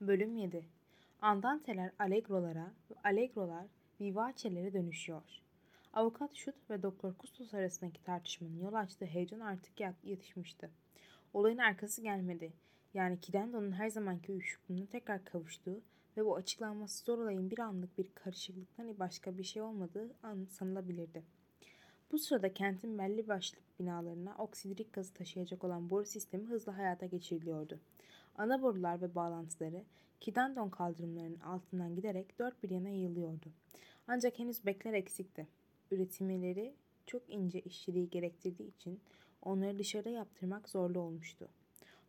Bölüm 7 Andanteler allegrolara ve allegrolar vivacelere dönüşüyor. Avukat Şut ve Doktor Kustos arasındaki tartışmanın yol açtığı heyecan artık yat- yatışmıştı. Olayın arkası gelmedi. Yani Kidendo'nun her zamanki uyuşukluğuna tekrar kavuştuğu ve bu açıklanması zor olayın bir anlık bir karışıklıktan başka bir şey olmadığı an sanılabilirdi. Bu sırada kentin belli başlı binalarına oksidirik gazı taşıyacak olan boru sistemi hızla hayata geçiriliyordu. Ana borular ve bağlantıları Kidandon kaldırımlarının altından giderek dört bir yana yayılıyordu. Ancak henüz bekler eksikti. Üretimleri çok ince işçiliği gerektirdiği için onları dışarıda yaptırmak zorlu olmuştu.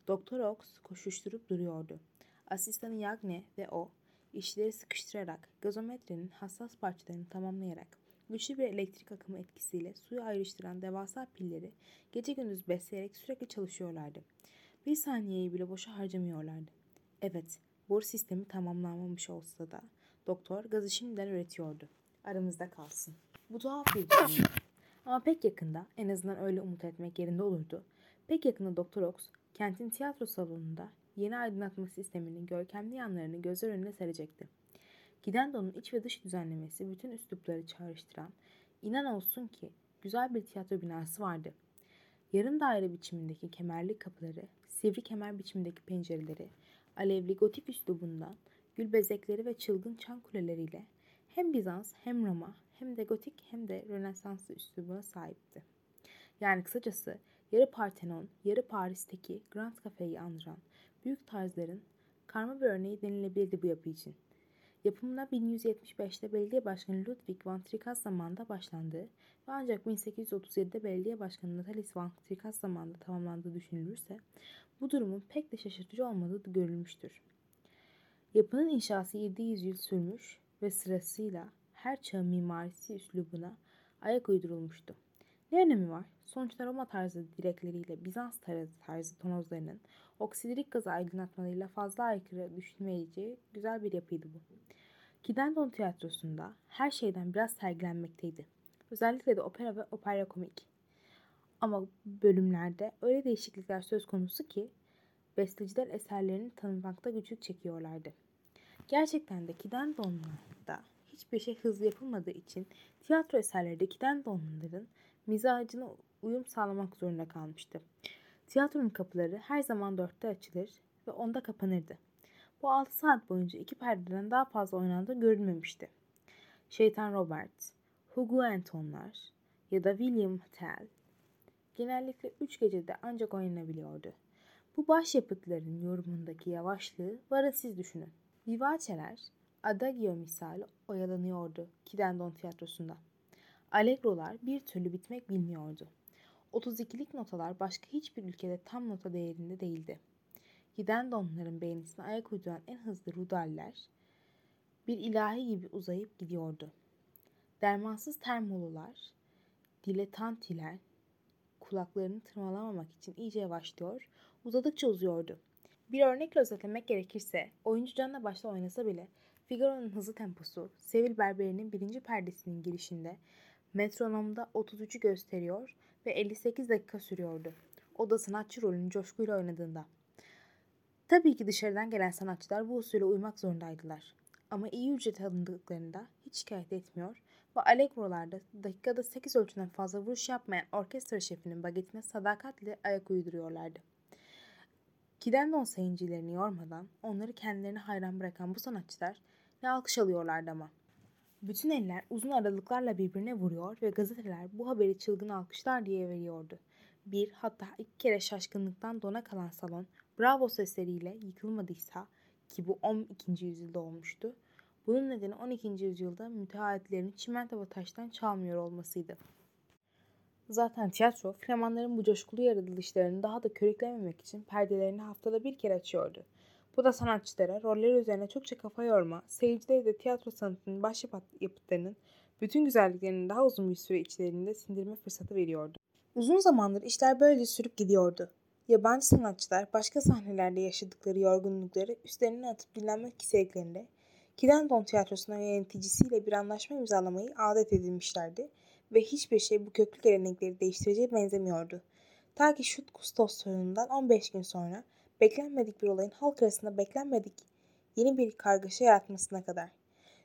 Doktor Ox koşuşturup duruyordu. Asistanı Yagne ve o, işleri sıkıştırarak, gazometrenin hassas parçalarını tamamlayarak, güçlü bir elektrik akımı etkisiyle suyu ayrıştıran devasa pilleri gece gündüz besleyerek sürekli çalışıyorlardı. Bir saniyeyi bile boşa harcamıyorlardı. Evet, boru sistemi tamamlanmamış olsa da doktor gazı şimdiden üretiyordu. Aramızda kalsın. Bu tuhaf bir durumdu. Ama pek yakında, en azından öyle umut etmek yerinde olurdu. Pek yakında Doktor Ox, kentin tiyatro salonunda yeni aydınlatma sisteminin görkemli yanlarını gözler önüne serecekti. Gidendo'nun iç ve dış düzenlemesi bütün üslupları çağrıştıran, inan olsun ki güzel bir tiyatro binası vardı. Yarım daire biçimindeki kemerli kapıları, sivri kemer biçimindeki pencereleri, alevli gotik üslubundan, gül bezekleri ve çılgın çan kuleleriyle hem Bizans hem Roma hem de gotik hem de Rönesanslı üslubuna sahipti. Yani kısacası yarı Parthenon, yarı Paris'teki Grand Cafe'yi andıran büyük tarzların karma bir örneği denilebilirdi bu yapı için. Yapımına 1175'te belediye başkanı Ludwig van Trikas zamanında başlandığı ve ancak 1837'de belediye başkanı Natalis van Trikas zamanında tamamlandığı düşünülürse bu durumun pek de şaşırtıcı olmadığı görülmüştür. Yapının inşası 700 yıl sürmüş ve sırasıyla her çağın mimarisi üslubuna ayak uydurulmuştu. Ne önemi var? Sonuçta Roma tarzı direkleriyle Bizans tarzı, tarzı tonozlarının oksidirik gazı aydınlatmalarıyla fazla aykırı düşünmeyeceği güzel bir yapıydı bu. Kidendon tiyatrosunda her şeyden biraz sergilenmekteydi. Özellikle de opera ve opera komik. Ama bölümlerde öyle değişiklikler söz konusu ki besteciler eserlerini tanımakta güçlük çekiyorlardı. Gerçekten de Kidendon'da hiçbir şey hızlı yapılmadığı için tiyatro eserleri de Kidendon'ların mizacına uyum sağlamak zorunda kalmıştı. Tiyatronun kapıları her zaman dörtte açılır ve onda kapanırdı. Bu 6 saat boyunca iki perdeden daha fazla oynandığı görülmemişti. Şeytan Robert, Hugo Antonlar ya da William Tell genellikle 3 gecede ancak oynanabiliyordu. Bu başyapıtların yorumundaki yavaşlığı varın siz düşünün. Vivace'ler Adagio misali oyalanıyordu Kidendon tiyatrosunda. Allegrolar bir türlü bitmek bilmiyordu. 32'lik notalar başka hiçbir ülkede tam nota değerinde değildi. Gidendonların beğenisine ayak uyduran en hızlı rudaller bir ilahi gibi uzayıp gidiyordu. Dermansız termolular, diletantiler kulaklarını tırmalamamak için iyice yavaşlıyor, uzadıkça uzuyordu. Bir örnekle özetlemek gerekirse, oyuncu canla başla oynasa bile Figaro'nun hızlı temposu, Sevil Berberi'nin birinci perdesinin girişinde metronomda 33'ü gösteriyor ve 58 dakika sürüyordu. O da sanatçı rolünü coşkuyla oynadığında. Tabii ki dışarıdan gelen sanatçılar bu usule uymak zorundaydılar. Ama iyi ücret alındıklarında hiç şikayet etmiyor ve Allegro'larda dakikada 8 ölçüden fazla vuruş yapmayan orkestra şefinin bagetine sadakatle ayak uyduruyorlardı. Kidendon sayıncılarını yormadan onları kendilerine hayran bırakan bu sanatçılar ne alkış alıyorlardı ama. Bütün eller uzun aralıklarla birbirine vuruyor ve gazeteler bu haberi çılgın alkışlar diye veriyordu. Bir hatta iki kere şaşkınlıktan dona kalan salon bravo sesleriyle yıkılmadıysa ki bu 12. yüzyılda olmuştu. Bunun nedeni 12. yüzyılda müteahhitlerin çimento ve taştan çalmıyor olmasıydı. Zaten tiyatro, Flamanların bu coşkulu yaratılışlarını daha da körüklememek için perdelerini haftada bir kere açıyordu. Bu da sanatçılara roller üzerine çokça kafa yorma, seyircilere de tiyatro sanatının başyapıtlarının bütün güzelliklerinin daha uzun bir süre içlerinde sindirme fırsatı veriyordu. Uzun zamandır işler böylece sürüp gidiyordu. Yabancı sanatçılar başka sahnelerde yaşadıkları yorgunlukları üstlerine atıp dinlenmek istediklerinde Kidendon tiyatrosunun yöneticisiyle bir anlaşma imzalamayı adet edilmişlerdi ve hiçbir şey bu köklü gelenekleri değiştireceğe benzemiyordu. Ta ki Şut Kustos sorunundan 15 gün sonra beklenmedik bir olayın halk arasında beklenmedik yeni bir kargaşa yaratmasına kadar.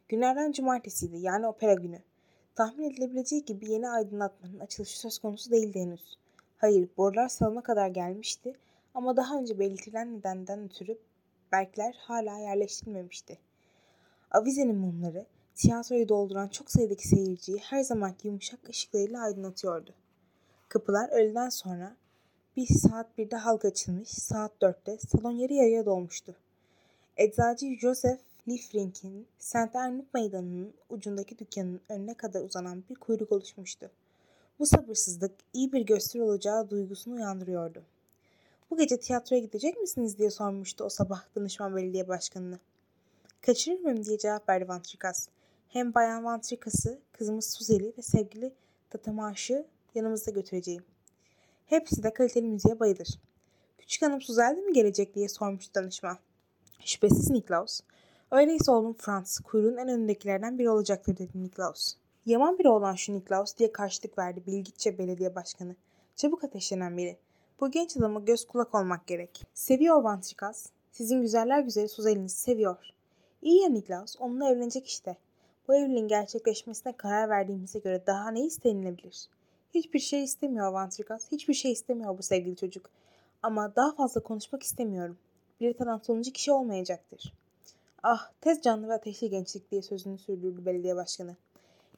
Günlerden cumartesiydi yani opera günü. Tahmin edilebileceği gibi yeni aydınlatmanın açılışı söz konusu değildi henüz. Hayır, borular salona kadar gelmişti ama daha önce belirtilen nedenden ötürü berkler hala yerleştirilmemişti. Avizenin mumları tiyatroyu dolduran çok sayıdaki seyirciyi her zamanki yumuşak ışıklarıyla aydınlatıyordu. Kapılar öğleden sonra bir saat birde halk açılmış, saat dörtte salon yarı yarıya dolmuştu. Eczacı Joseph Liefrink'in St. Ernest Meydanı'nın ucundaki dükkanın önüne kadar uzanan bir kuyruk oluşmuştu. Bu sabırsızlık iyi bir gösteri olacağı duygusunu uyandırıyordu. Bu gece tiyatroya gidecek misiniz diye sormuştu o sabah danışman belediye başkanını. Kaçırır mıyım diye cevap verdi Vantrikas. Hem Bayan Vantrikas'ı, kızımız Suzeli ve sevgili Tatamaş'ı yanımızda götüreceğim. Hepsi de kaliteli müziğe bayılır. Küçük hanım Suzel de mi gelecek diye sormuştu danışman. Şüphesiz Niklaus. Öyleyse oğlum Franz, kuyruğun en önündekilerden biri olacaktır dedi Niklaus. Yaman biri olan şu Niklaus diye karşılık verdi Bilgitçe belediye başkanı. Çabuk ateşlenen biri. Bu genç adama göz kulak olmak gerek. Seviyor Vantrikas. Sizin güzeller güzeli Suzel'inizi seviyor. İyi ya Niklaus, onunla evlenecek işte. Bu evliliğin gerçekleşmesine karar verdiğimize göre daha ne istenilebilir? Hiçbir şey istemiyor Vantrikas, hiçbir şey istemiyor bu sevgili çocuk. Ama daha fazla konuşmak istemiyorum. Bir tanan sonuncu kişi olmayacaktır. Ah, tez canlı ve ateşli gençlik diye sözünü sürdürdü belediye başkanı.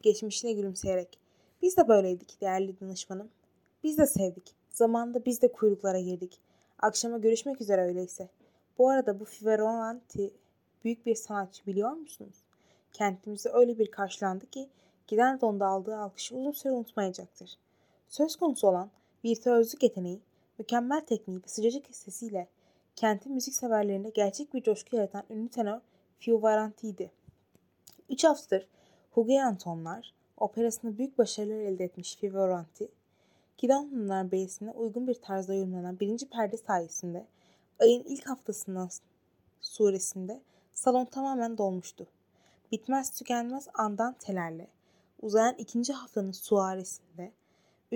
Geçmişine gülümseyerek. Biz de böyleydik değerli danışmanım. Biz de sevdik. Zamanında biz de kuyruklara girdik. Akşama görüşmek üzere öyleyse. Bu arada bu Fiveronti büyük bir sanatçı biliyor musunuz? Kentimizde öyle bir karşılandı ki giden donda aldığı alkışı uzun süre unutmayacaktır. Söz konusu olan virtüözlük yeteneği, mükemmel tekniği ve sıcacık sesiyle kentin müzik severlerinde gerçek bir coşku yaratan ünlü tenor Fiovaranti'ydi. Üç haftadır Hugo Antonlar operasında büyük başarılar elde etmiş Fiovaranti, Kidanlılar Beyesi'ne uygun bir tarzda yorumlanan birinci perde sayesinde ayın ilk haftasından suresinde salon tamamen dolmuştu. Bitmez tükenmez andantelerle uzayan ikinci haftanın suaresinde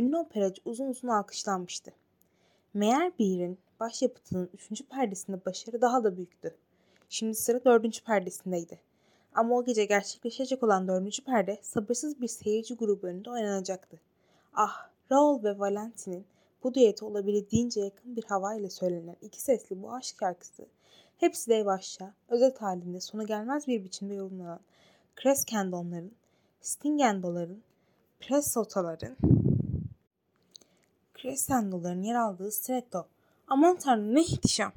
ünlü operacı uzun uzun alkışlanmıştı. Meğer Beer'in başyapıtının üçüncü perdesinde başarı daha da büyüktü. Şimdi sıra dördüncü perdesindeydi. Ama o gece gerçekleşecek olan dördüncü perde sabırsız bir seyirci grubu önünde oynanacaktı. Ah, Raul ve Valentin'in bu düete olabildiğince yakın bir havayla söylenen iki sesli bu aşk şarkısı hepsi de yavaşça, özet halinde sona gelmez bir biçimde yorumlanan Crescendo'ların, Stingendo'ların, Pressoto'ların, Crescendo'ların yer aldığı stretto. Aman tanrım ne ihtişam.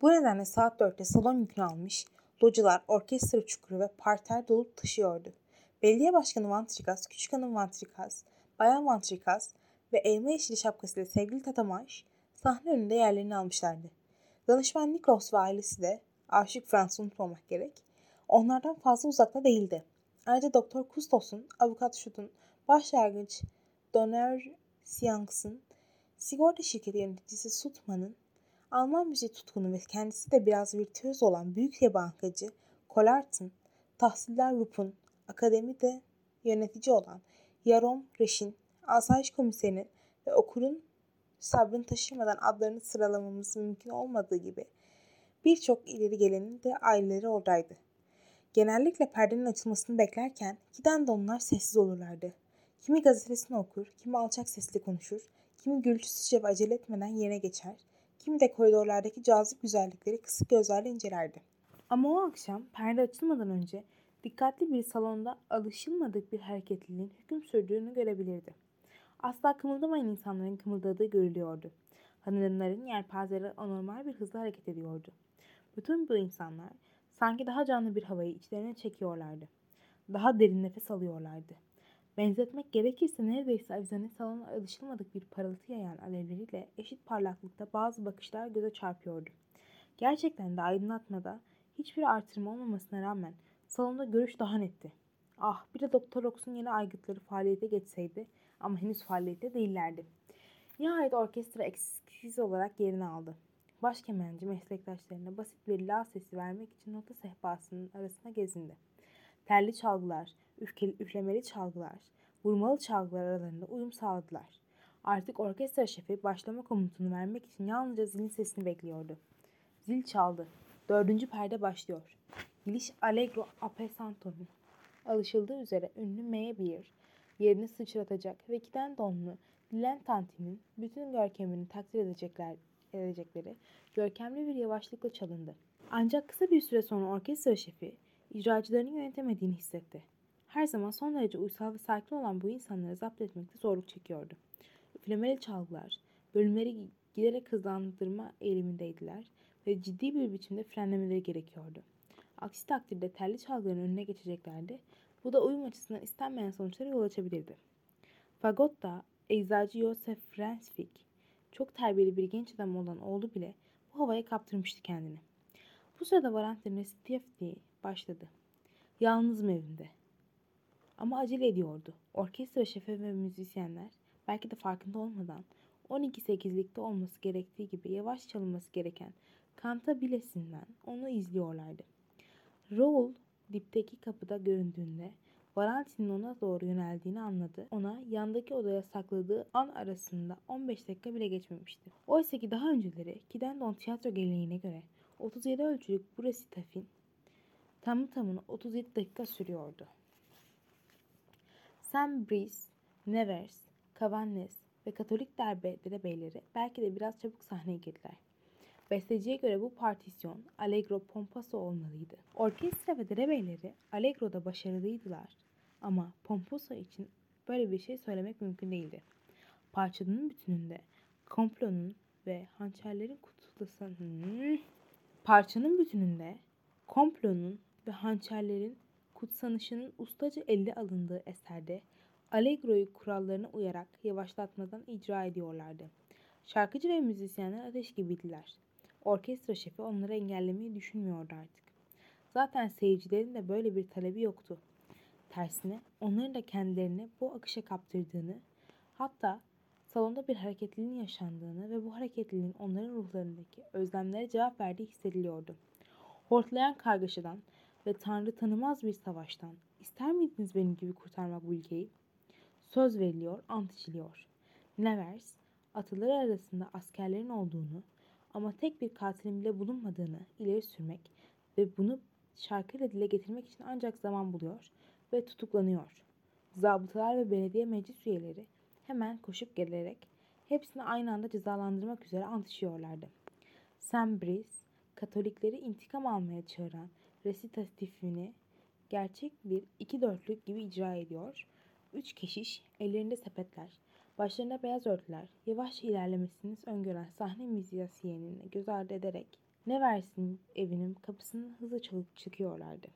Bu nedenle saat dörtte salon yükünü almış, localar, orkestra çukuru ve parter dolup taşıyordu. Belediye başkanı Vantrikas, küçük hanım Vantrikas, bayan Vantrikas ve elma yeşili şapkasıyla sevgili Tatamaş sahne önünde yerlerini almışlardı. Danışman Nikos ve ailesi de, aşık Fransız unutmamak gerek, onlardan fazla uzakta değildi. Ayrıca Doktor Kustos'un, Avukat Şut'un, Başyargıç Doner Sianks'ın, sigorta şirketi yöneticisi Sutman'ın, Alman müziği tutkunu ve kendisi de biraz virtüöz olan büyük bir bankacı Collart'ın, Tahsiller Rupp'un, akademide yönetici olan Yarom Reş'in, asayiş komiserinin ve okulun sabrını taşırmadan adlarını sıralamamız mümkün olmadığı gibi birçok ileri gelenin de aileleri oradaydı. Genellikle perdenin açılmasını beklerken giden de onlar sessiz olurlardı. Kimi gazetesini okur, kimi alçak sesli konuşur, kimi gürültüsüzce ve acele etmeden yerine geçer, kimi de koridorlardaki cazip güzellikleri kısık gözlerle incelerdi. Ama o akşam perde açılmadan önce dikkatli bir salonda alışılmadık bir hareketliliğin hüküm sürdüğünü görebilirdi. Asla kımıldamayan insanların kımıldadığı görülüyordu. Hanımların yelpazeleri anormal bir hızla hareket ediyordu. Bütün bu insanlar sanki daha canlı bir havayı içlerine çekiyorlardı. Daha derin nefes alıyorlardı. Benzetmek gerekirse neredeyse avizenin salona alışılmadık bir parıltı yayan alevleriyle eşit parlaklıkta bazı bakışlar göze çarpıyordu. Gerçekten de aydınlatmada hiçbir artırma olmamasına rağmen salonda görüş daha netti. Ah bir de Doktor Ox'un yeni aygıtları faaliyete geçseydi ama henüz faaliyette değillerdi. Nihayet orkestra eksiksiz olarak yerini aldı. Baş kemenci meslektaşlarına basit bir la sesi vermek için nota sehpasının arasına gezindi. Telli çalgılar, üfkeli, üflemeli çalgılar, vurmalı çalgılar aralarında uyum sağladılar. Artık orkestra şefi başlama komutunu vermek için yalnızca zilin sesini bekliyordu. Zil çaldı. Dördüncü perde başlıyor. Giriş Allegro Appesanto'nun. Alışıldığı üzere ünlü Meyerbeer yerini sıçratacak ve giden donlu Dilen Tanti'nin bütün görkemini takdir edecekler, edecekleri görkemli bir yavaşlıkla çalındı. Ancak kısa bir süre sonra orkestra şefi icracılarını yönetemediğini hissetti. Her zaman son derece uysal ve sakin olan bu insanları zapt etmekte zorluk çekiyordu. Üflemeli çalgılar, bölümleri giderek hızlandırma eğilimindeydiler ve ciddi bir biçimde frenlemeleri gerekiyordu. Aksi takdirde telli çalgıların önüne geçeceklerdi. Bu da uyum açısından istenmeyen sonuçlara yol açabilirdi. Fagotta, eczacı Joseph Frensvik, çok terbiyeli bir genç adam olan oğlu bile bu havaya kaptırmıştı kendini. Bu sırada Valentin Restifti başladı. Yalnızım evimde. Ama acele ediyordu. Orkestra şefi ve müzisyenler belki de farkında olmadan 12-8'likte olması gerektiği gibi yavaş çalınması gereken kanta bilesinden onu izliyorlardı. Raoul dipteki kapıda göründüğünde Valentin'in ona doğru yöneldiğini anladı. Ona yandaki odaya sakladığı an arasında 15 dakika bile geçmemişti. Oysa ki daha önceleri Kidendon tiyatro geleneğine göre 37 ölçülük bu resitafin tamı tamına 37 dakika sürüyordu. Sam Breeze, Nevers, Cavannes ve Katolik derbe derebeyleri belki de biraz çabuk sahneye girdiler. Besteciye göre bu partisyon Allegro Pomposo olmalıydı. Orkestra ve derebeyleri Allegro'da başarılıydılar ama Pomposo için böyle bir şey söylemek mümkün değildi. Parçanın bütününde komplonun ve hançerlerin kutlasının parçanın bütününde komplonun ve hançerlerin kutsanışının ustaca elde alındığı eserde Allegro'yu kurallarına uyarak yavaşlatmadan icra ediyorlardı. Şarkıcı ve müzisyenler ateş gibiydiler. Orkestra şefi onları engellemeyi düşünmüyordu artık. Zaten seyircilerin de böyle bir talebi yoktu. Tersine onların da kendilerini bu akışa kaptırdığını, hatta salonda bir hareketliliğin yaşandığını ve bu hareketliliğin onların ruhlarındaki özlemlere cevap verdiği hissediliyordu. Hortlayan kargaşadan ve Tanrı tanımaz bir savaştan ister miydiniz benim gibi kurtarmak bu ülkeyi? Söz veriliyor, ant içiliyor. Nevers, atıları arasında askerlerin olduğunu ama tek bir katilin bile bulunmadığını ileri sürmek ve bunu şarkıyla dile getirmek için ancak zaman buluyor ve tutuklanıyor. Zabıtalar ve belediye meclis üyeleri hemen koşup gelerek hepsini aynı anda cezalandırmak üzere antışıyorlardı. Sam Breeze, Katolikleri intikam almaya çağıran resitatifini gerçek bir iki dörtlük gibi icra ediyor. Üç keşiş, ellerinde sepetler, başlarında beyaz örtüler, yavaşça ilerlemesini öngören sahne müzisyenini göz ardı ederek ne versin evinin kapısını hızla çalıp çıkıyorlardı.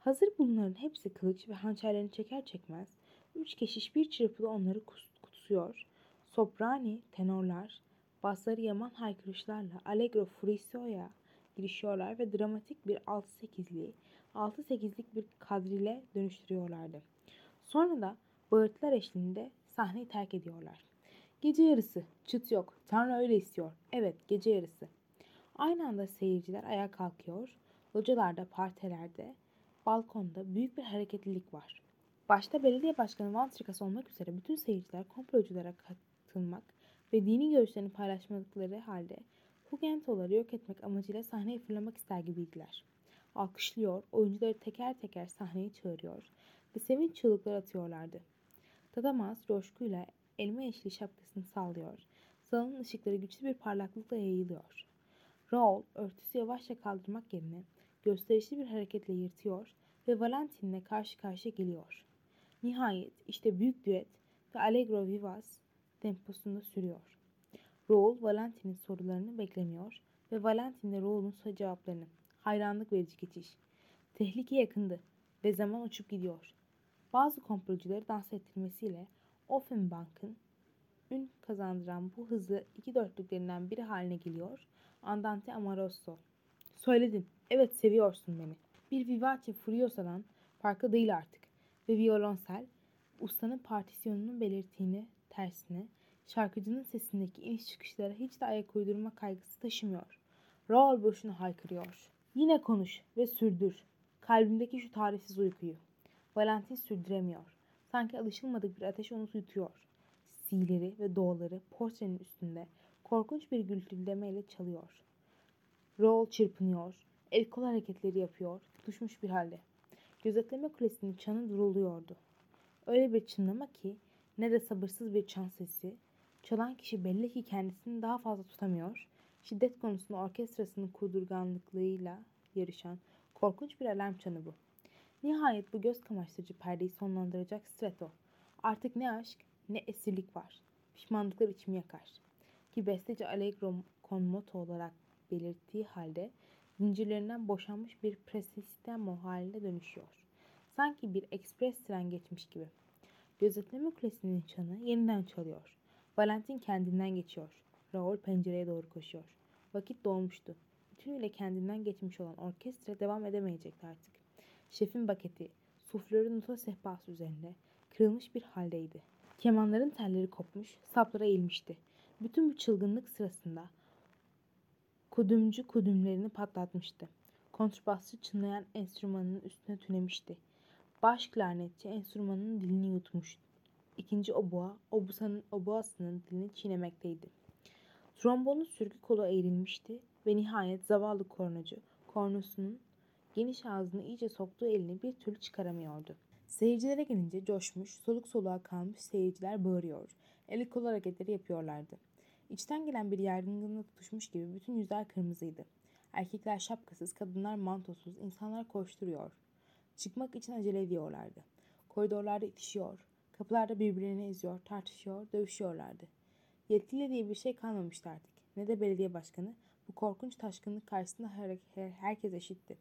Hazır bunların hepsi kılıç ve hançerlerini çeker çekmez, üç keşiş bir çırpıda onları kutsuyor. Soprani, tenorlar, basları yaman haykırışlarla Allegro Furisio'ya girişiyorlar ve dramatik bir 6-8'liği 6-8'lik bir kadrile dönüştürüyorlardı. Sonra da bağırtılar eşliğinde sahneyi terk ediyorlar. Gece yarısı, çıt yok, Tanrı öyle istiyor. Evet, gece yarısı. Aynı anda seyirciler ayağa kalkıyor, localarda, partilerde, balkonda büyük bir hareketlilik var. Başta belediye başkanı Van Trikas olmak üzere bütün seyirciler komploculara katılmak ve dini görüşlerini paylaşmadıkları halde Hugentoları yok etmek amacıyla sahneye fırlamak ister gibiydiler. Alkışlıyor, oyuncuları teker teker sahneye çağırıyor ve sevinç çığlıkları atıyorlardı. Tadamaz coşkuyla elma yeşili şapkasını sallıyor. Salonun ışıkları güçlü bir parlaklıkla yayılıyor. Raoul örtüsü yavaşça kaldırmak yerine gösterişli bir hareketle yırtıyor ve Valentin'le karşı karşıya geliyor. Nihayet işte büyük düet ve Allegro Vivas temposunda sürüyor. Raoul Valentin'in sorularını beklemiyor ve Valentin de Raoul'un cevaplarını. Hayranlık verici geçiş. Tehlike yakındı ve zaman uçup gidiyor. Bazı komplocuları dans ettirmesiyle Offenbank'ın ün kazandıran bu hızlı iki dörtlüklerinden biri haline geliyor. Andante Amoroso. Söyledin. Evet seviyorsun beni. Bir Vivace Furiosa'dan farklı değil artık. Ve violonsel, ustanın partisyonunun belirttiğini tersine şarkıcının sesindeki iniş çıkışlara hiç de ayak uydurma kaygısı taşımıyor. Raul boşuna haykırıyor. Yine konuş ve sürdür. Kalbimdeki şu tarifsiz uykuyu. Valentin sürdüremiyor. Sanki alışılmadık bir ateş onu yutuyor. Sileri ve doğaları portrenin üstünde korkunç bir gürültülemeyle çalıyor. Raoul çırpınıyor, el kol hareketleri yapıyor, tutuşmuş bir halde. Gözetleme kulesinin çanı duruluyordu. Öyle bir çınlama ki ne de sabırsız bir çan sesi. Çalan kişi belli ki kendisini daha fazla tutamıyor. Şiddet konusunda orkestrasının kudurganlıklığıyla yarışan korkunç bir alarm çanı bu. Nihayet bu göz kamaştırıcı perdeyi sonlandıracak stretto. Artık ne aşk ne esirlik var. Pişmanlıklar içimi yakar. Ki besteci Allegro con moto olarak belirttiği halde zincirlerinden boşanmış bir presistemo haline dönüşüyor. Sanki bir ekspres tren geçmiş gibi. Gözetleme kulesinin çanı yeniden çalıyor. Valentin kendinden geçiyor. Raoul pencereye doğru koşuyor. Vakit dolmuştu. Bütünüyle kendinden geçmiş olan orkestra devam edemeyecekti artık. Şefin baketi, suflörün nota sehpası üzerinde kırılmış bir haldeydi. Kemanların telleri kopmuş, saplara eğilmişti. Bütün bu çılgınlık sırasında kudümcü kudümlerini patlatmıştı. Kontrbasçı çınlayan enstrümanının üstüne tünemişti. Baş klarnetçi enstrümanın dilini yutmuş. İkinci oboa, obusanın, oboasının dilini çiğnemekteydi. Trombonun sürgü kolu eğrilmişti ve nihayet zavallı kornacı kornosunun geniş ağzını iyice soktuğu elini bir türlü çıkaramıyordu. Seyircilere gelince coşmuş, soluk soluğa kalmış seyirciler bağırıyor. Eli kol hareketleri yapıyorlardı. İçten gelen bir yangınla tutuşmuş gibi bütün yüzler kırmızıydı. Erkekler şapkasız, kadınlar mantosuz, insanlar koşturuyor. Çıkmak için acele ediyorlardı. Koridorlarda itişiyor, kapılarda birbirlerini eziyor, tartışıyor, dövüşüyorlardı. Yetkili diye bir şey kalmamıştı artık. Ne de belediye başkanı. Bu korkunç taşkınlık karşısında her, her, herkes eşitti.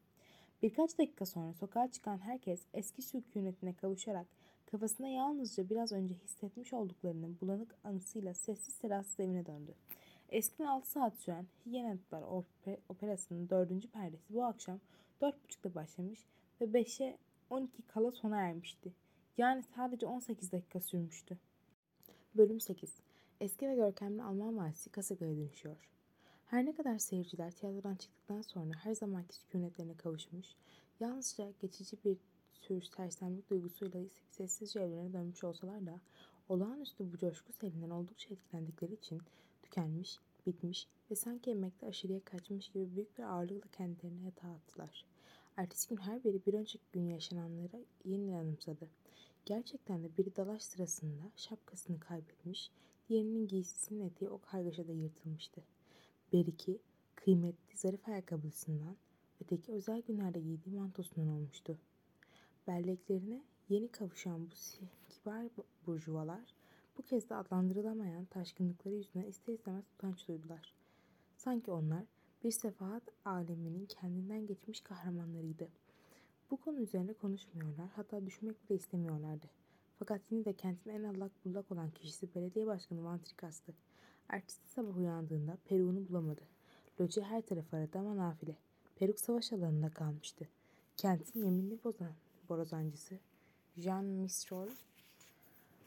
Birkaç dakika sonra sokağa çıkan herkes eski sükunetine kavuşarak kafasında yalnızca biraz önce hissetmiş olduklarının bulanık anısıyla sessiz sedasız evine döndü. Eskiden 6 saat süren Hyenatlar Operası'nın dördüncü perdesi bu akşam 4.30'da başlamış ve 5'e 12 kala sona ermişti. Yani sadece 18 dakika sürmüştü. Bölüm 8 Eski ve görkemli Alman valisi kasabaya dönüşüyor. Her ne kadar seyirciler tiyatrodan çıktıktan sonra her zamanki sükunetlerine kavuşmuş, yalnızca geçici bir tür sersemlik duygusuyla sessizce evlerine dönmüş olsalar da olağanüstü bu coşku selinden oldukça etkilendikleri için tükenmiş, bitmiş ve sanki emekte aşırıya kaçmış gibi büyük bir ağırlıkla kendilerini yatağa attılar. Ertesi gün her biri bir önceki gün yaşananları yeniden anımsadı. Gerçekten de biri dalaş sırasında şapkasını kaybetmiş, diğerinin giysisinin eteği o kargaşada yırtılmıştı. Beriki, kıymetli zarif ayakkabısından, öteki özel günlerde giydiği mantosundan olmuştu. Belleklerine yeni kavuşan bu kibar burjuvalar bu kez de adlandırılamayan taşkınlıkları yüzünden ister istemez utanç duydular. Sanki onlar bir sefahat aleminin kendinden geçmiş kahramanlarıydı. Bu konu üzerine konuşmuyorlar, hatta düşünmek bile istemiyorlardı. Fakat yine de kentin en allak bullak olan kişisi belediye başkanı Vantrikas'tı. Ertesi sabah uyandığında peruğunu bulamadı. Loca her tarafı aradı ama nafile. Peruk savaş alanında kalmıştı. Kentin yeminli bozan, borazancısı Jean Mistrol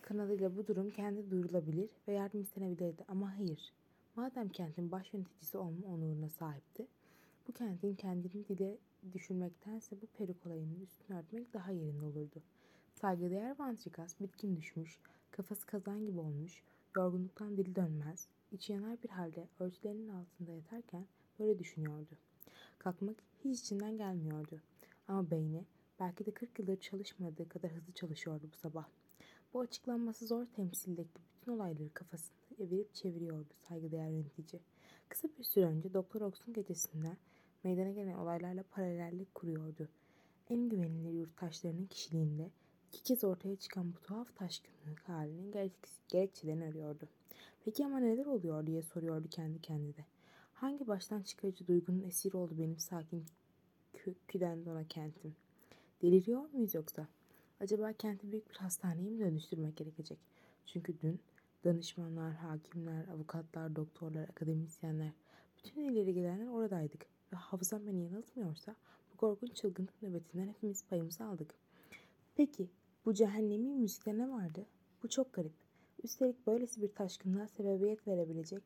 kanalıyla bu durum kendi duyurulabilir ve yardım istenebilirdi ama hayır. Madem kentin baş yöneticisi olma onuruna sahipti, bu kentin kendini dile düşürmektense bu peruk olayının üstünü örtmek daha yerinde olurdu. Saygıdeğer Vantrikas bitkin düşmüş, kafası kazan gibi olmuş, yorgunluktan dili dönmez, içi yanar bir halde örtülerinin altında yatarken böyle düşünüyordu. Kalkmak hiç içinden gelmiyordu. Ama beyni belki de 40 yıldır çalışmadığı kadar hızlı çalışıyordu bu sabah. Bu açıklanması zor temsildeki bütün olayları kafasında evirip çeviriyordu saygıdeğer yönetici. Kısa bir süre önce Doktor Ox'un gecesinde meydana gelen olaylarla paralellik kuruyordu. En güvenilir yurttaşlarının kişiliğinde iki kez ortaya çıkan bu tuhaf taşkınlık halinin gerekçelerini arıyordu. Peki ama neler oluyor diye soruyordu kendi kendine. Hangi baştan çıkarıcı duygunun esiri oldu benim sakin kü Küdendona kentim? Deliriyor muyuz yoksa? Acaba kenti büyük bir hastaneye mi dönüştürmek gerekecek? Çünkü dün danışmanlar, hakimler, avukatlar, doktorlar, akademisyenler, bütün ileri gelenler oradaydık. Ve hafızam beni yanıltmıyorsa bu korkunç çılgınlık nöbetinden hepimiz payımızı aldık. Peki bu cehennemi müzikte ne vardı? Bu çok garip. Üstelik böylesi bir taşkınlığa sebebiyet verebilecek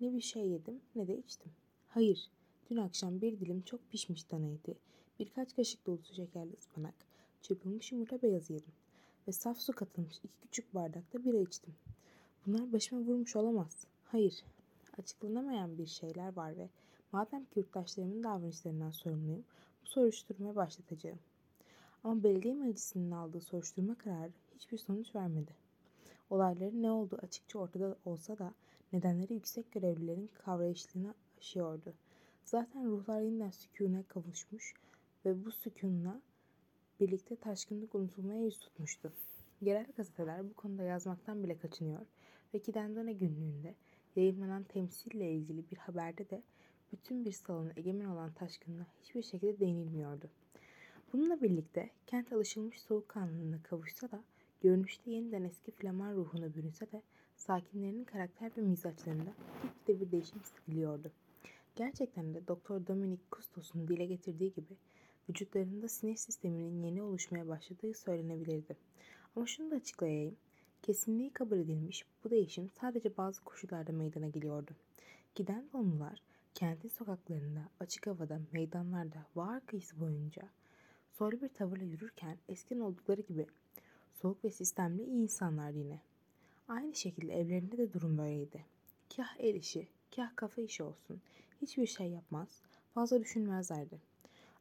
ne bir şey yedim ne de içtim. Hayır, dün akşam bir dilim çok pişmiş dana eti, birkaç kaşık dolusu şekerli ıspanak, çırpılmış yumurta beyazı yedim ve saf su katılmış iki küçük bardakta bira içtim. Bunlar başıma vurmuş olamaz. Hayır, açıklanamayan bir şeyler var ve Madem ki yurttaşlarımın davranışlarından sorumluyum, bu soruşturmaya başlatacağım. Ama belediye meclisinin aldığı soruşturma kararı hiçbir sonuç vermedi. Olayların ne olduğu açıkça ortada olsa da nedenleri yüksek görevlilerin kavrayışlığını aşıyordu. Zaten ruhlar yeniden sükûne kavuşmuş ve bu sükunla birlikte taşkınlık unutulmaya yüz tutmuştu. Yerel gazeteler bu konuda yazmaktan bile kaçınıyor ve Kidendone günlüğünde yayınlanan temsille ilgili bir haberde de bütün bir salonu egemen olan taşkınlığa hiçbir şekilde değinilmiyordu. Bununla birlikte kent alışılmış soğukkanlılığına kavuşsa da görünüşte yeniden eski Flaman ruhuna bürünse de sakinlerinin karakter ve mizaçlarında gitgide bir değişim hissediliyordu. Gerçekten de Doktor Dominic Custos'un dile getirdiği gibi vücutlarında sinir sisteminin yeni oluşmaya başladığı söylenebilirdi. Ama şunu da açıklayayım. Kesinliği kabul edilmiş bu değişim sadece bazı koşullarda meydana geliyordu. Giden donlular kentin sokaklarında, açık havada, meydanlarda, var kıyısı boyunca soylu bir tavırla yürürken eskiden oldukları gibi soğuk ve sistemli iyi insanlar yine. Aynı şekilde evlerinde de durum böyleydi. Kah el işi, kah kafa işi olsun. Hiçbir şey yapmaz, fazla düşünmezlerdi.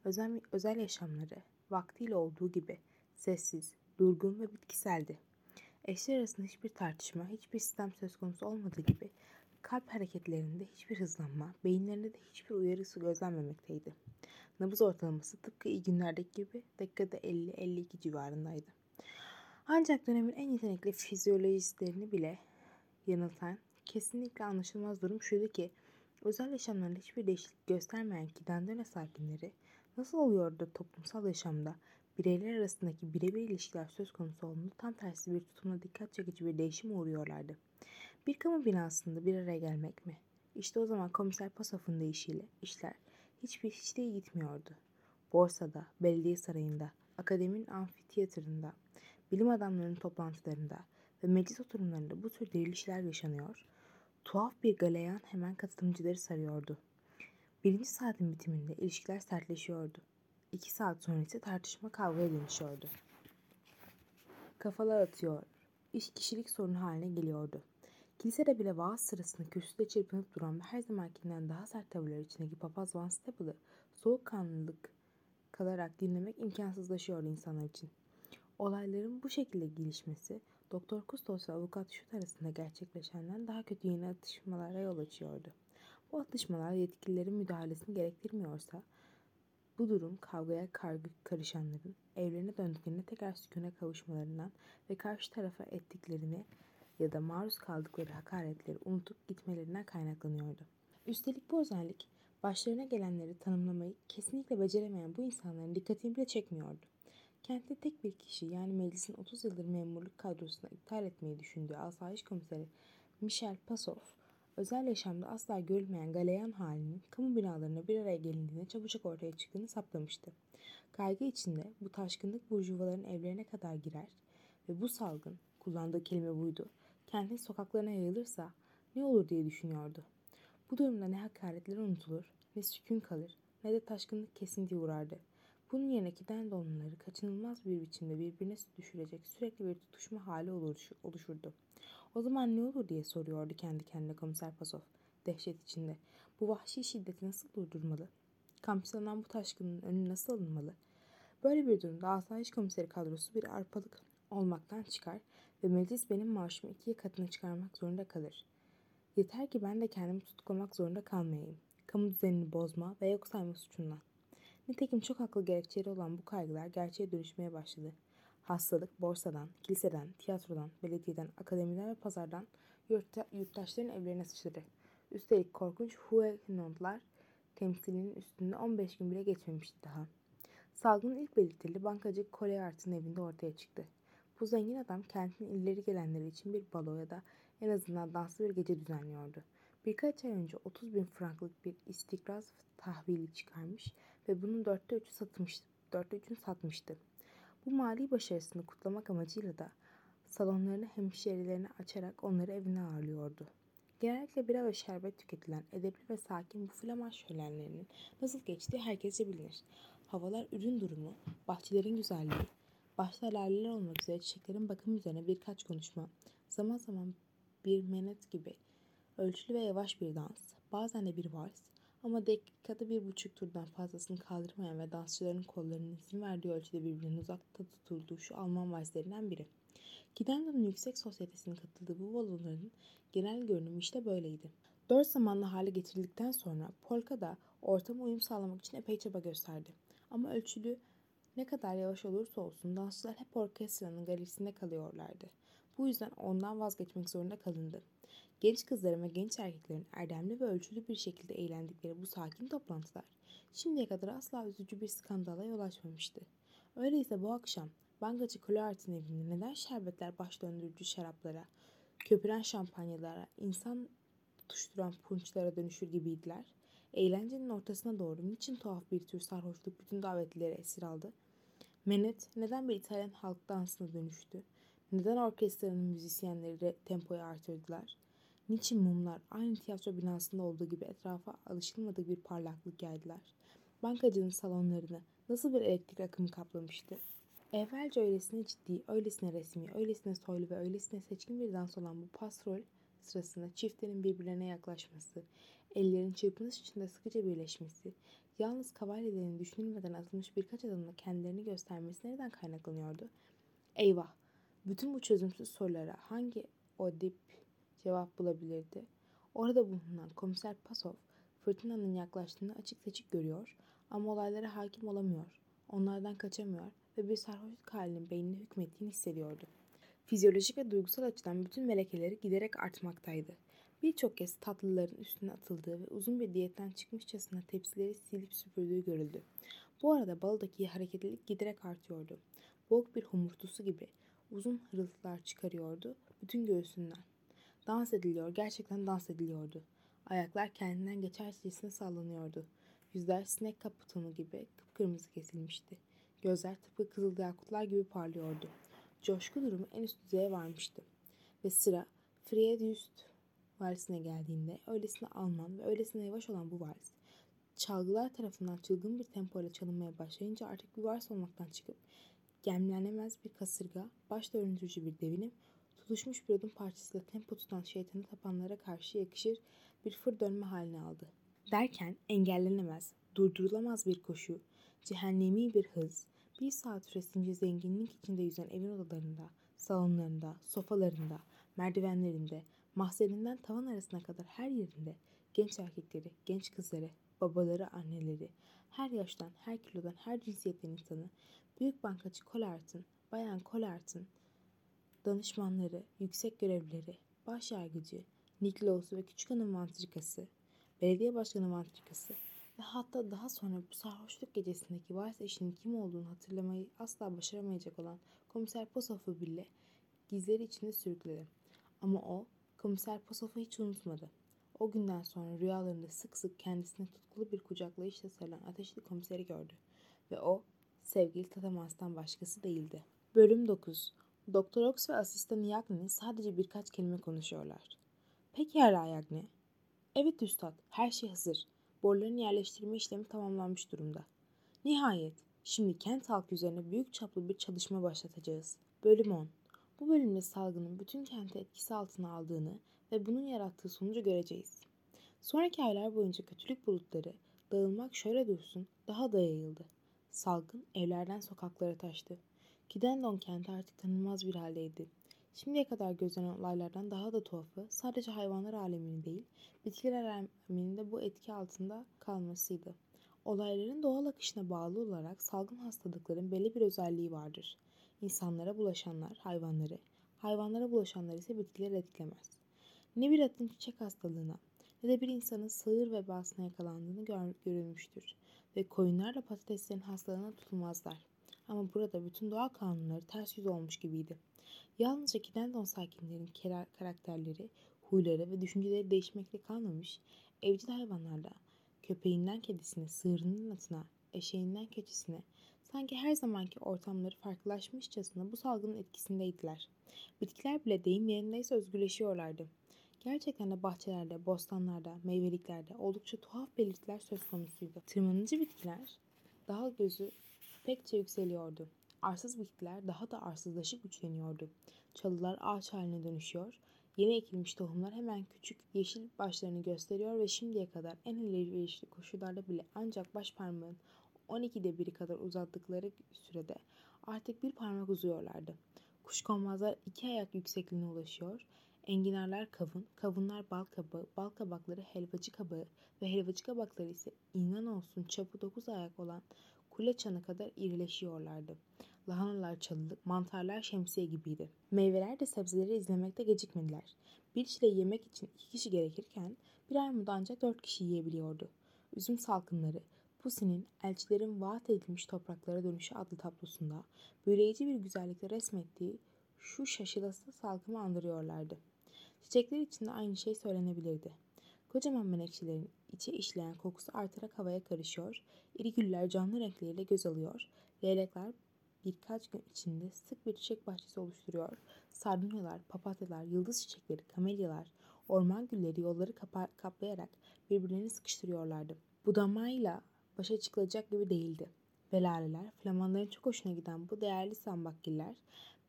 Özel, özel yaşamları vaktiyle olduğu gibi sessiz, durgun ve bitkiseldi. Eşler arasında hiçbir tartışma, hiçbir sistem söz konusu olmadığı gibi kalp hareketlerinde hiçbir hızlanma, beyinlerinde de hiçbir uyarısı gözlenmemekteydi. Nabız ortalaması tıpkı iyi günlerdeki gibi dakikada 50-52 civarındaydı. Ancak dönemin en yetenekli fizyolojistlerini bile yanıltan kesinlikle anlaşılmaz durum şuydu ki özel yaşamlarında hiçbir değişiklik göstermeyen Kidendone sakinleri nasıl oluyor da toplumsal yaşamda bireyler arasındaki birebir ilişkiler söz konusu olduğunda tam tersi bir tutumla dikkat çekici bir değişim uğruyorlardı. Bir kamu binasında bir araya gelmek mi? İşte o zaman komiser Pasof'un deyişiyle işler hiçbir hiç de gitmiyordu. Borsada, belediye sarayında, akademinin amfiteyatrında, bilim adamlarının toplantılarında ve meclis oturumlarında bu tür dirilişler yaşanıyor. Tuhaf bir galeyan hemen katılımcıları sarıyordu. Birinci saatin bitiminde ilişkiler sertleşiyordu. İki saat sonra ise tartışma kavgaya dönüşüyordu. Kafalar atıyor, iş kişilik sorunu haline geliyordu. Kilisede bile vaaz sırasında kürsüde çırpınıp duran ve her zamankinden daha sert tavırlar içindeki papaz Van Staple'ı soğukkanlılık kalarak dinlemek imkansızlaşıyordu insanlar için. Olayların bu şekilde gelişmesi Doktor Kustos ve Avukat Şut arasında gerçekleşenden daha kötü yeni atışmalara yol açıyordu. Bu atışmalar yetkililerin müdahalesini gerektirmiyorsa bu durum kavgaya karışanların evlerine döndüklerinde tekrar sükune kavuşmalarından ve karşı tarafa ettiklerini ya da maruz kaldıkları hakaretleri unutup gitmelerinden kaynaklanıyordu. Üstelik bu özellik başlarına gelenleri tanımlamayı kesinlikle beceremeyen bu insanların dikkatini bile çekmiyordu. Kentte tek bir kişi yani meclisin 30 yıldır memurluk kadrosuna iptal etmeyi düşündüğü asayiş komiseri Michel Pasov, özel yaşamda asla görülmeyen galeyan halinin kamu binalarına bir araya gelindiğinde çabucak ortaya çıktığını saptamıştı. Kaygı içinde bu taşkınlık burjuvaların evlerine kadar girer ve bu salgın, kullandığı kelime buydu, kentin sokaklarına yayılırsa ne olur diye düşünüyordu. Bu durumda ne hakaretler unutulur, ne sükun kalır, ne de taşkınlık kesintiye uğrardı. Bunun yerine giden dolmaları kaçınılmaz bir biçimde birbirine düşürecek sürekli bir tutuşma hali oluşurdu. O zaman ne olur diye soruyordu kendi kendine komiser Pasov dehşet içinde. Bu vahşi şiddeti nasıl durdurmalı? Kampüslanan bu taşkının önü nasıl alınmalı? Böyle bir durumda asayiş komiseri kadrosu bir arpalık olmaktan çıkar ve meclis benim maaşımı ikiye katına çıkarmak zorunda kalır. Yeter ki ben de kendimi tutuklamak zorunda kalmayayım. Kamu düzenini bozma ve yok sayma suçundan. Nitekim çok haklı gerekçeli olan bu kaygılar gerçeğe dönüşmeye başladı. Hastalık borsadan, kiliseden, tiyatrodan, belediyeden, akademiden ve pazardan yurtta, yurttaşların evlerine sıçradı. Üstelik korkunç Huguenotlar temsilinin üstünde 15 gün bile geçmemişti daha. Salgının ilk belirtili bankacı Colliart'ın evinde ortaya çıktı. Bu zengin adam kentin ileri gelenleri için bir balo ya da en azından danslı bir gece düzenliyordu. Birkaç ay önce 30 bin franklık bir istikraz tahvili çıkarmış ve bunun dörtte üçü satmıştı. Dörtte üçünü satmıştı. Bu mali başarısını kutlamak amacıyla da salonlarını hemşerilerine açarak onları evine ağırlıyordu. Genellikle bira ve şerbet tüketilen edepli ve sakin bu flaman şölenlerinin nasıl geçtiği herkese bilinir. Havalar ürün durumu, bahçelerin güzelliği, başta laleler olmak üzere çiçeklerin bakımı üzerine birkaç konuşma, zaman zaman bir menet gibi ölçülü ve yavaş bir dans, bazen de bir vals, Ama dakikada bir buçuk turdan fazlasını kaldırmayan ve dansçıların kollarının izin verdiği ölçüde birbirinden uzakta tutulduğu şu Alman valslerinden biri. Gidendo'nun yüksek sosyetesinin katıldığı bu baloların genel görünümü işte böyleydi. Dört zamanlı hale getirildikten sonra polka da ortama uyum sağlamak için epey çaba gösterdi. Ama ölçülü ne kadar yavaş olursa olsun dansçılar hep orkestranın galerisinde kalıyorlardı. Bu yüzden ondan vazgeçmek zorunda kalındı. Genç kızların ve genç erkeklerin erdemli ve ölçülü bir şekilde eğlendikleri bu sakin toplantılar şimdiye kadar asla üzücü bir skandala yol açmamıştı. Öyleyse bu akşam Bankacı Cloart'ın evinde neden şerbetler baş döndürücü şaraplara, köpüren şampanyalara, insan tutuşturan punçlara dönüşür gibiydiler? Eğlencenin ortasına doğru niçin tuhaf bir tür sarhoşluk bütün davetlileri esir aldı? Menet neden bir İtalyan halk dansına dönüştü? Neden orkestranın müzisyenleri tempoyu artırdılar? Niçin mumlar aynı tiyatro binasında olduğu gibi etrafa alışılmadık bir parlaklık yaydılar? Bankacının salonlarını nasıl bir elektrik akımı kaplamıştı? Evvelce öylesine ciddi, öylesine resmi, öylesine soylu ve öylesine seçkin bir dans olan bu pasrol sırasında çiftlerin birbirlerine yaklaşması, ellerin çırpınış içinde sıkıca birleşmesi, yalnız kavalyelerin düşünülmeden atılmış birkaç adımla kendilerini göstermesi nereden kaynaklanıyordu? Eyvah! Bütün bu çözümsüz sorulara hangi odip cevap bulabilirdi? Orada bulunan komiser Pasov, fırtınanın yaklaştığını açık seçik görüyor ama olaylara hakim olamıyor. Onlardan kaçamıyor ve bir sarhoşluk halinin beynine hükmettiğini hissediyordu. Fizyolojik ve duygusal açıdan bütün melekeleri giderek artmaktaydı. Birçok kez tatlıların üstüne atıldığı ve uzun bir diyetten çıkmışçasına tepsileri silip süpürdüğü görüldü. Bu arada balodaki hareketlilik giderek artıyordu. Boğuk bir humurtusu gibi uzun hırıltılar çıkarıyordu bütün göğsünden. Dans ediliyor, gerçekten dans ediliyordu. Ayaklar kendinden geçercesine sallanıyordu. Yüzler sinek kaputunu gibi kıpkırmızı kesilmişti. Gözler tıpkı kızıl yakutlar gibi parlıyordu. Coşku durumu en üst düzeye varmıştı. Ve sıra Friedrich valsine geldiğinde öylesine Alman ve öylesine yavaş olan bu vals, çalgılar tarafından çılgın bir tempo ile çalınmaya başlayınca artık bir vals olmaktan çıkıp gemlenemez bir kasırga, baş döndürücü bir devinim, tutuşmuş bir odun parçasıyla tempo tutan şeytanı tapanlara karşı yakışır bir fır dönme haline aldı. Derken engellenemez, durdurulamaz bir koşu, cehennemi bir hız, bir saat süresince zenginlik içinde yüzen evin odalarında, salonlarında, sofalarında, merdivenlerinde, mahzeninden tavan arasına kadar her yerinde genç erkekleri, genç kızları, babaları, anneleri, her yaştan, her kilodan, her cinsiyetten insanı, büyük bankacı Collart'ın, bayan Collart'ın danışmanları, yüksek görevlileri, baş yargıcı, Niklaus ve küçük hanım mantrikası, belediye başkanı mantrikası ve hatta daha sonra bu sarhoşluk gecesindeki vals eşinin kim olduğunu hatırlamayı asla başaramayacak olan komiser Posof'u bile gizleri içinde sürükledi. Ama o komiser Posof'u hiç unutmadı. O günden sonra rüyalarında sık sık kendisine tutkulu bir kucaklayışla sarılan ateşli komiseri gördü. Ve o sevgili Tatamas'tan başkası değildi. Bölüm 9 Doktor Ox ve asistanı Yagni sadece birkaç kelime konuşuyorlar. Peki Herra Yagni. Evet üstad, her şey hazır. Boruların yerleştirme işlemi tamamlanmış durumda. Nihayet, şimdi kent halkı üzerine büyük çaplı bir çalışma başlatacağız. Bölüm 10 Bu bölümde salgının bütün kenti etkisi altına aldığını ve bunun yarattığı sonucu göreceğiz. Sonraki aylar boyunca kötülük bulutları, dağılmak şöyle dursun, daha da yayıldı. Salgın evlerden sokaklara taştı. Gidendon kenti artık tanınmaz bir haldeydi. Şimdiye kadar gözlenen olaylardan daha da tuhafı sadece hayvanlar alemini değil, bitkiler aleminin de bu etki altında kalmasıydı. Olayların doğal akışına bağlı olarak salgın hastalıkların belli bir özelliği vardır. İnsanlara bulaşanlar hayvanları, hayvanlara bulaşanlar ise bitkileri etkilemez. Ne bir atın çiçek hastalığına ne de bir insanın sığır vebasına yakalandığını gör, görülmüştür ve koyunlarla patateslerin hastalığına tutulmazlar. Ama burada bütün doğa kanunları ters yüz olmuş gibiydi. Yalnızca Kidendon sakinlerin karakterleri, huyları ve düşünceleri değişmekle kalmamış, evcil hayvanlarda köpeğinden kedisine, sığırının atına, eşeğinden keçisine, sanki her zamanki ortamları farklılaşmışçasına bu salgının etkisindeydiler. Bitkiler bile deyim yerindeyse özgürleşiyorlardı. Gerçekten de bahçelerde, bostanlarda, meyveliklerde oldukça tuhaf belirtiler söz konusuydu. Tırmanıcı bitkiler daha gözü pekçe yükseliyordu. Arsız bitkiler daha da arsızlaşıp güçleniyordu. Çalılar ağaç haline dönüşüyor, Yeni ekilmiş tohumlar hemen küçük yeşil başlarını gösteriyor ve şimdiye kadar en elverişli koşullarda bile ancak baş parmağın 12'de biri kadar uzattıkları sürede artık bir parmak uzuyorlardı. Kuşkonmazlar iki ayak yüksekliğine ulaşıyor. Enginarlar kavun, kavunlar bal kabağı, bal kabakları helvacı kabağı ve helvacı kabakları ise inan olsun çapı dokuz ayak olan kule çanı kadar irileşiyorlardı. Lahanalar çalılık, mantarlar şemsiye gibiydi. Meyveler de sebzeleri izlemekte gecikmediler. Bir çile yemek için iki kişi gerekirken bir armudu ancak dört kişi yiyebiliyordu. Üzüm salkımları, Pussy'nin Elçilerin Vaat Edilmiş Topraklara Dönüşü adlı tablosunda büyüleyici bir güzellikle resmettiği şu şaşılası salkımı andırıyorlardı. Çiçekler için de aynı şey söylenebilirdi. Kocaman menekşelerin içe işleyen kokusu artarak havaya karışıyor, iri güller canlı renkleriyle göz alıyor, leylekler birkaç gün içinde sık bir çiçek bahçesi oluşturuyor. Sardunyalar, papatyalar, yıldız çiçekleri, kamelyalar, orman gülleri yolları kaplayarak birbirlerini sıkıştırıyorlardı. Budamayla başa çıkılacak gibi değildi. Velaleler, flamanların çok hoşuna giden bu değerli sambakgiller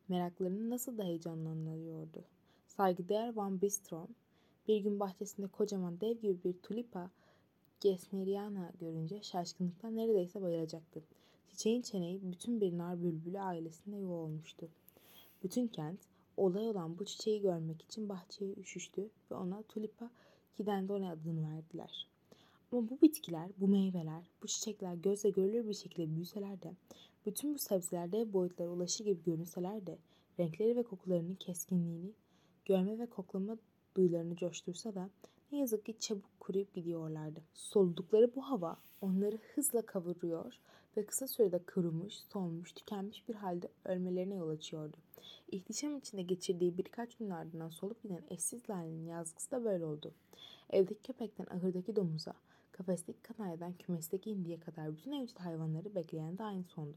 meraklarını nasıl da heyecanlandırıyordu. Saygıdeğer Van Bistrom, bir gün bahçesinde kocaman dev gibi bir tulipa Gesneriana görünce şaşkınlıktan neredeyse bayılacaktı. Çiçeğin çeneği bütün bir nar bülbülü ailesinde yuva olmuştu. Bütün kent olay olan bu çiçeği görmek için bahçeye üşüştü ve ona Tulipa Kidendone adını verdiler. Ama bu bitkiler, bu meyveler, bu çiçekler gözle görülür bir şekilde büyüseler de, bütün bu sebzeler dev boyutlara ulaşır gibi görünseler de, renkleri ve kokularının keskinliğini, görme ve koklama duyularını coştursa da ne yazık ki çabuk kuruyup gidiyorlardı. Soludukları bu hava onları hızla kavuruyor ve kısa sürede kırılmış, solmuş, tükenmiş bir halde ölmelerine yol açıyordu. İhtişam içinde geçirdiği birkaç gün ardından solup giden eşsiz Lale'nin yazgısı da böyle oldu. Evdeki köpekten ahırdaki domuza, kafesteki kanaryadan kümesteki indiye kadar bütün evcil hayvanları bekleyen de aynı sondu.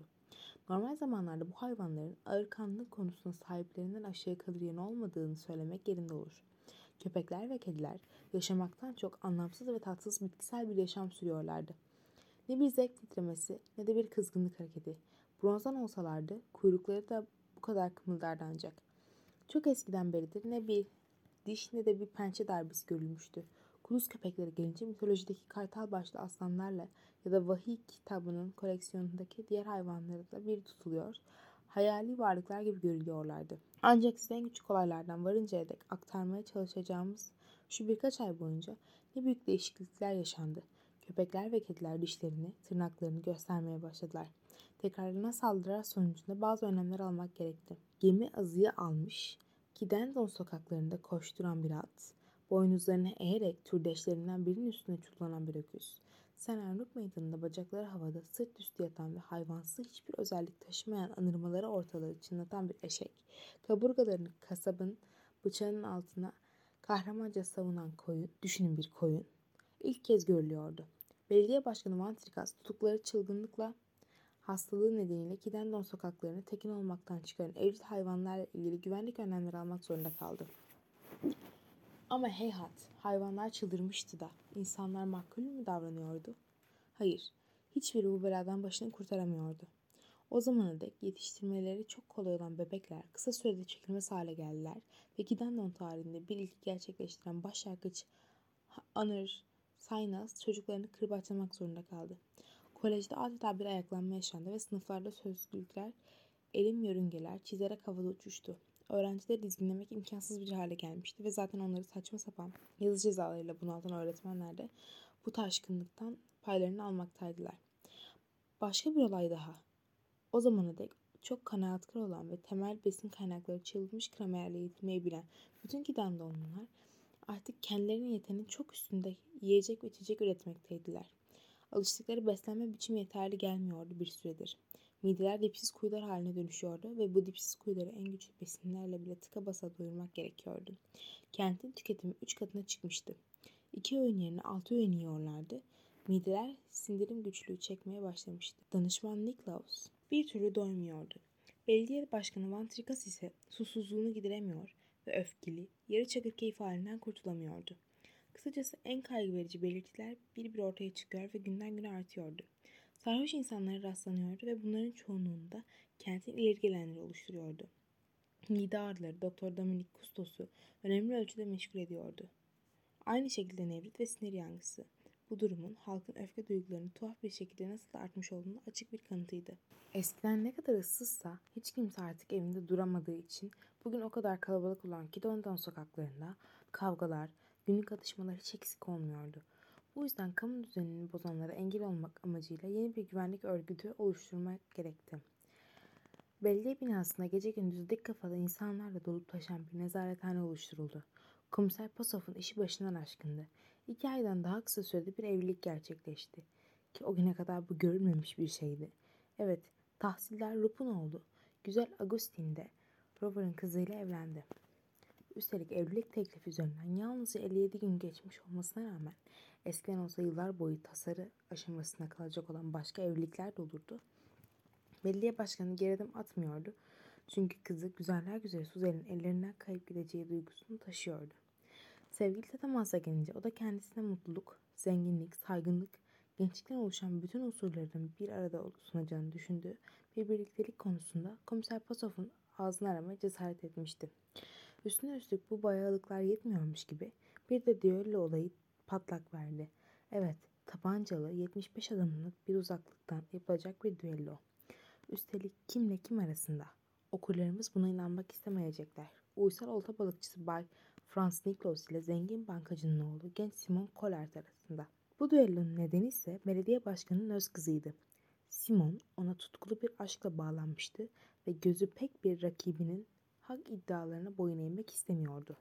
Normal zamanlarda bu hayvanların ağır kanlılık konusunda sahiplerinden aşağı kalır yanı olmadığını söylemek yerinde olur. Köpekler ve kediler yaşamaktan çok anlamsız ve tatsız bitkisel bir yaşam sürüyorlardı. Ne bir zevk titremesi ne de bir kızgınlık hareketi. Bronzdan olsalardı kuyrukları da bu kadar kımıldardı ancak. Çok eskiden beridir ne bir diş ne de bir pençe darbesi görülmüştü. Kulus köpekleri gelince mitolojideki kartal başlı aslanlarla ya da vahiy kitabının koleksiyonundaki diğer hayvanlarla bir tutuluyor, hayali varlıklar gibi görülüyorlardı. Ancak size en küçük olaylardan varıncaya dek aktarmaya çalışacağımız şu birkaç ay boyunca ne büyük değişiklikler yaşandı. Köpekler ve kediler dişlerini, tırnaklarını göstermeye başladılar. Tekrarlanan saldırılar sonucunda bazı önlemler almak gerekti. Gemi azıya almış, Kidendon sokaklarında koşturan bir at, boynuzlarını eğerek türdeşlerinden birinin üstüne çullanan bir öküz, Senernuk meydanında bacakları havada sırt üstü yatan ve hayvansı hiçbir özellik taşımayan anırmaları ortalığı çınlatan bir eşek, kaburgalarını kasabın bıçağının altına kahramanca savunan koyun, düşünün bir koyun, ilk kez görülüyordu. Belediye Başkanı Vantrikas tutukları çılgınlıkla hastalığı nedeniyle Kidendon sokaklarını tekin olmaktan çıkaran evcil hayvanlarla ilgili güvenlik önlemleri almak zorunda kaldı. Ama heyhat, hayvanlar çıldırmıştı da insanlar makul mü davranıyordu? Hayır, hiçbiri bu beladan başını kurtaramıyordu. O zamana dek yetiştirmeleri çok kolay olan bebekler kısa sürede çekilmez hale geldiler ve Gidendon tarihinde bir ilki gerçekleştiren başlangıç Honor Saynas çocuklarını kırbaçlamak zorunda kaldı. Kolejde adeta bir ayaklanma yaşandı ve sınıflarda sözlükler, elim yörüngeler çizerek havada uçuştu. Öğrencileri dizginlemek imkansız bir hale gelmişti ve zaten onları saçma sapan yazı cezalarıyla bunaltan öğretmenler de bu taşkınlıktan paylarını almaktaydılar. Başka bir olay daha. O zamana dek çok kanaatkar olan ve temel besin kaynakları çılgınmış kramerle eğitilmeyi bilen bütün giden donlular artık kendilerinin yeteneğinin çok üstünde yiyecek ve içecek üretmekteydiler. Alıştıkları beslenme biçimi yeterli gelmiyordu bir süredir. Mideler dipsiz kuyular haline dönüşüyordu ve bu dipsiz kuyuları en güçlü besinlerle bile tıka basa doyurmak gerekiyordu. Kentin tüketimi üç katına çıkmıştı. İki öğün yerine altı öğün yiyorlardı. Mideler sindirim güçlüğü çekmeye başlamıştı. Danışman Niklaus bir türlü doymuyordu. Belediye Başkanı Van Trikas ise susuzluğunu gideremiyor ve öfkeli, yarı çakır keyif halinden kurtulamıyordu. Kısacası en kaygı verici belirtiler bir bir ortaya çıkıyor ve günden güne artıyordu. Sarhoş insanlara rastlanıyordu ve bunların çoğunluğunda kentin ileri gelenleri oluşturuyordu. mide ağrıları Doktor Dominic Custos'u önemli ölçüde meşgul ediyordu. Aynı şekilde nevrit ve sinir yangısı. Bu durumun halkın öfke duygularının tuhaf bir şekilde nasıl artmış olduğunu açık bir kanıtıydı. Eskiden ne kadar ıssızsa hiç kimse artık evinde duramadığı için bugün o kadar kalabalık olan Kidondan sokaklarında kavgalar, günlük atışmalar hiç eksik olmuyordu. Bu yüzden kamu düzenini bozanlara engel olmak amacıyla yeni bir güvenlik örgütü oluşturmak gerekti. Belediye binasında gece gündüz dik kafalı insanlarla dolup taşan bir nezarethane oluşturuldu. Komiser Pasof'un işi başından aşkındı. İki aydan daha kısa sürede bir evlilik gerçekleşti. Ki o güne kadar bu görülmemiş bir şeydi. Evet, tahsiller Rup'un oldu. Güzel Agustin de Rover'ın kızıyla evlendi. Üstelik evlilik teklifi üzerinden yalnızca 57 gün geçmiş olmasına rağmen eskiden olsa yıllar boyu tasarı aşamasına kalacak olan başka evlilikler de olurdu. Belediye başkanı geri atmıyordu. Çünkü kızı güzeller güzeli Suzel'in ellerinden kayıp gideceği duygusunu taşıyordu. Sevgili temasa gelince o da kendisine mutluluk, zenginlik, saygınlık, gençlikten oluşan bütün unsurların bir arada sunacağını düşündüğü bir birliktelik konusunda komiser Pasof'un ağzını aramaya cesaret etmişti. Üstüne üstlük bu bayağılıklar yetmiyormuş gibi bir de düello olayı patlak verdi. Evet, tabancalı 75 adımlık bir uzaklıktan yapılacak bir düello. Üstelik kimle kim arasında? Okurlarımız buna inanmak istemeyecekler. Uysal olta balıkçısı Bay Franz Niklos ile zengin bankacının oğlu genç Simon Collard arasında. Bu düellonun nedeni ise belediye başkanının öz kızıydı. Simon ona tutkulu bir aşkla bağlanmıştı ve gözü pek bir rakibinin hak iddialarına boyun eğmek istemiyordu.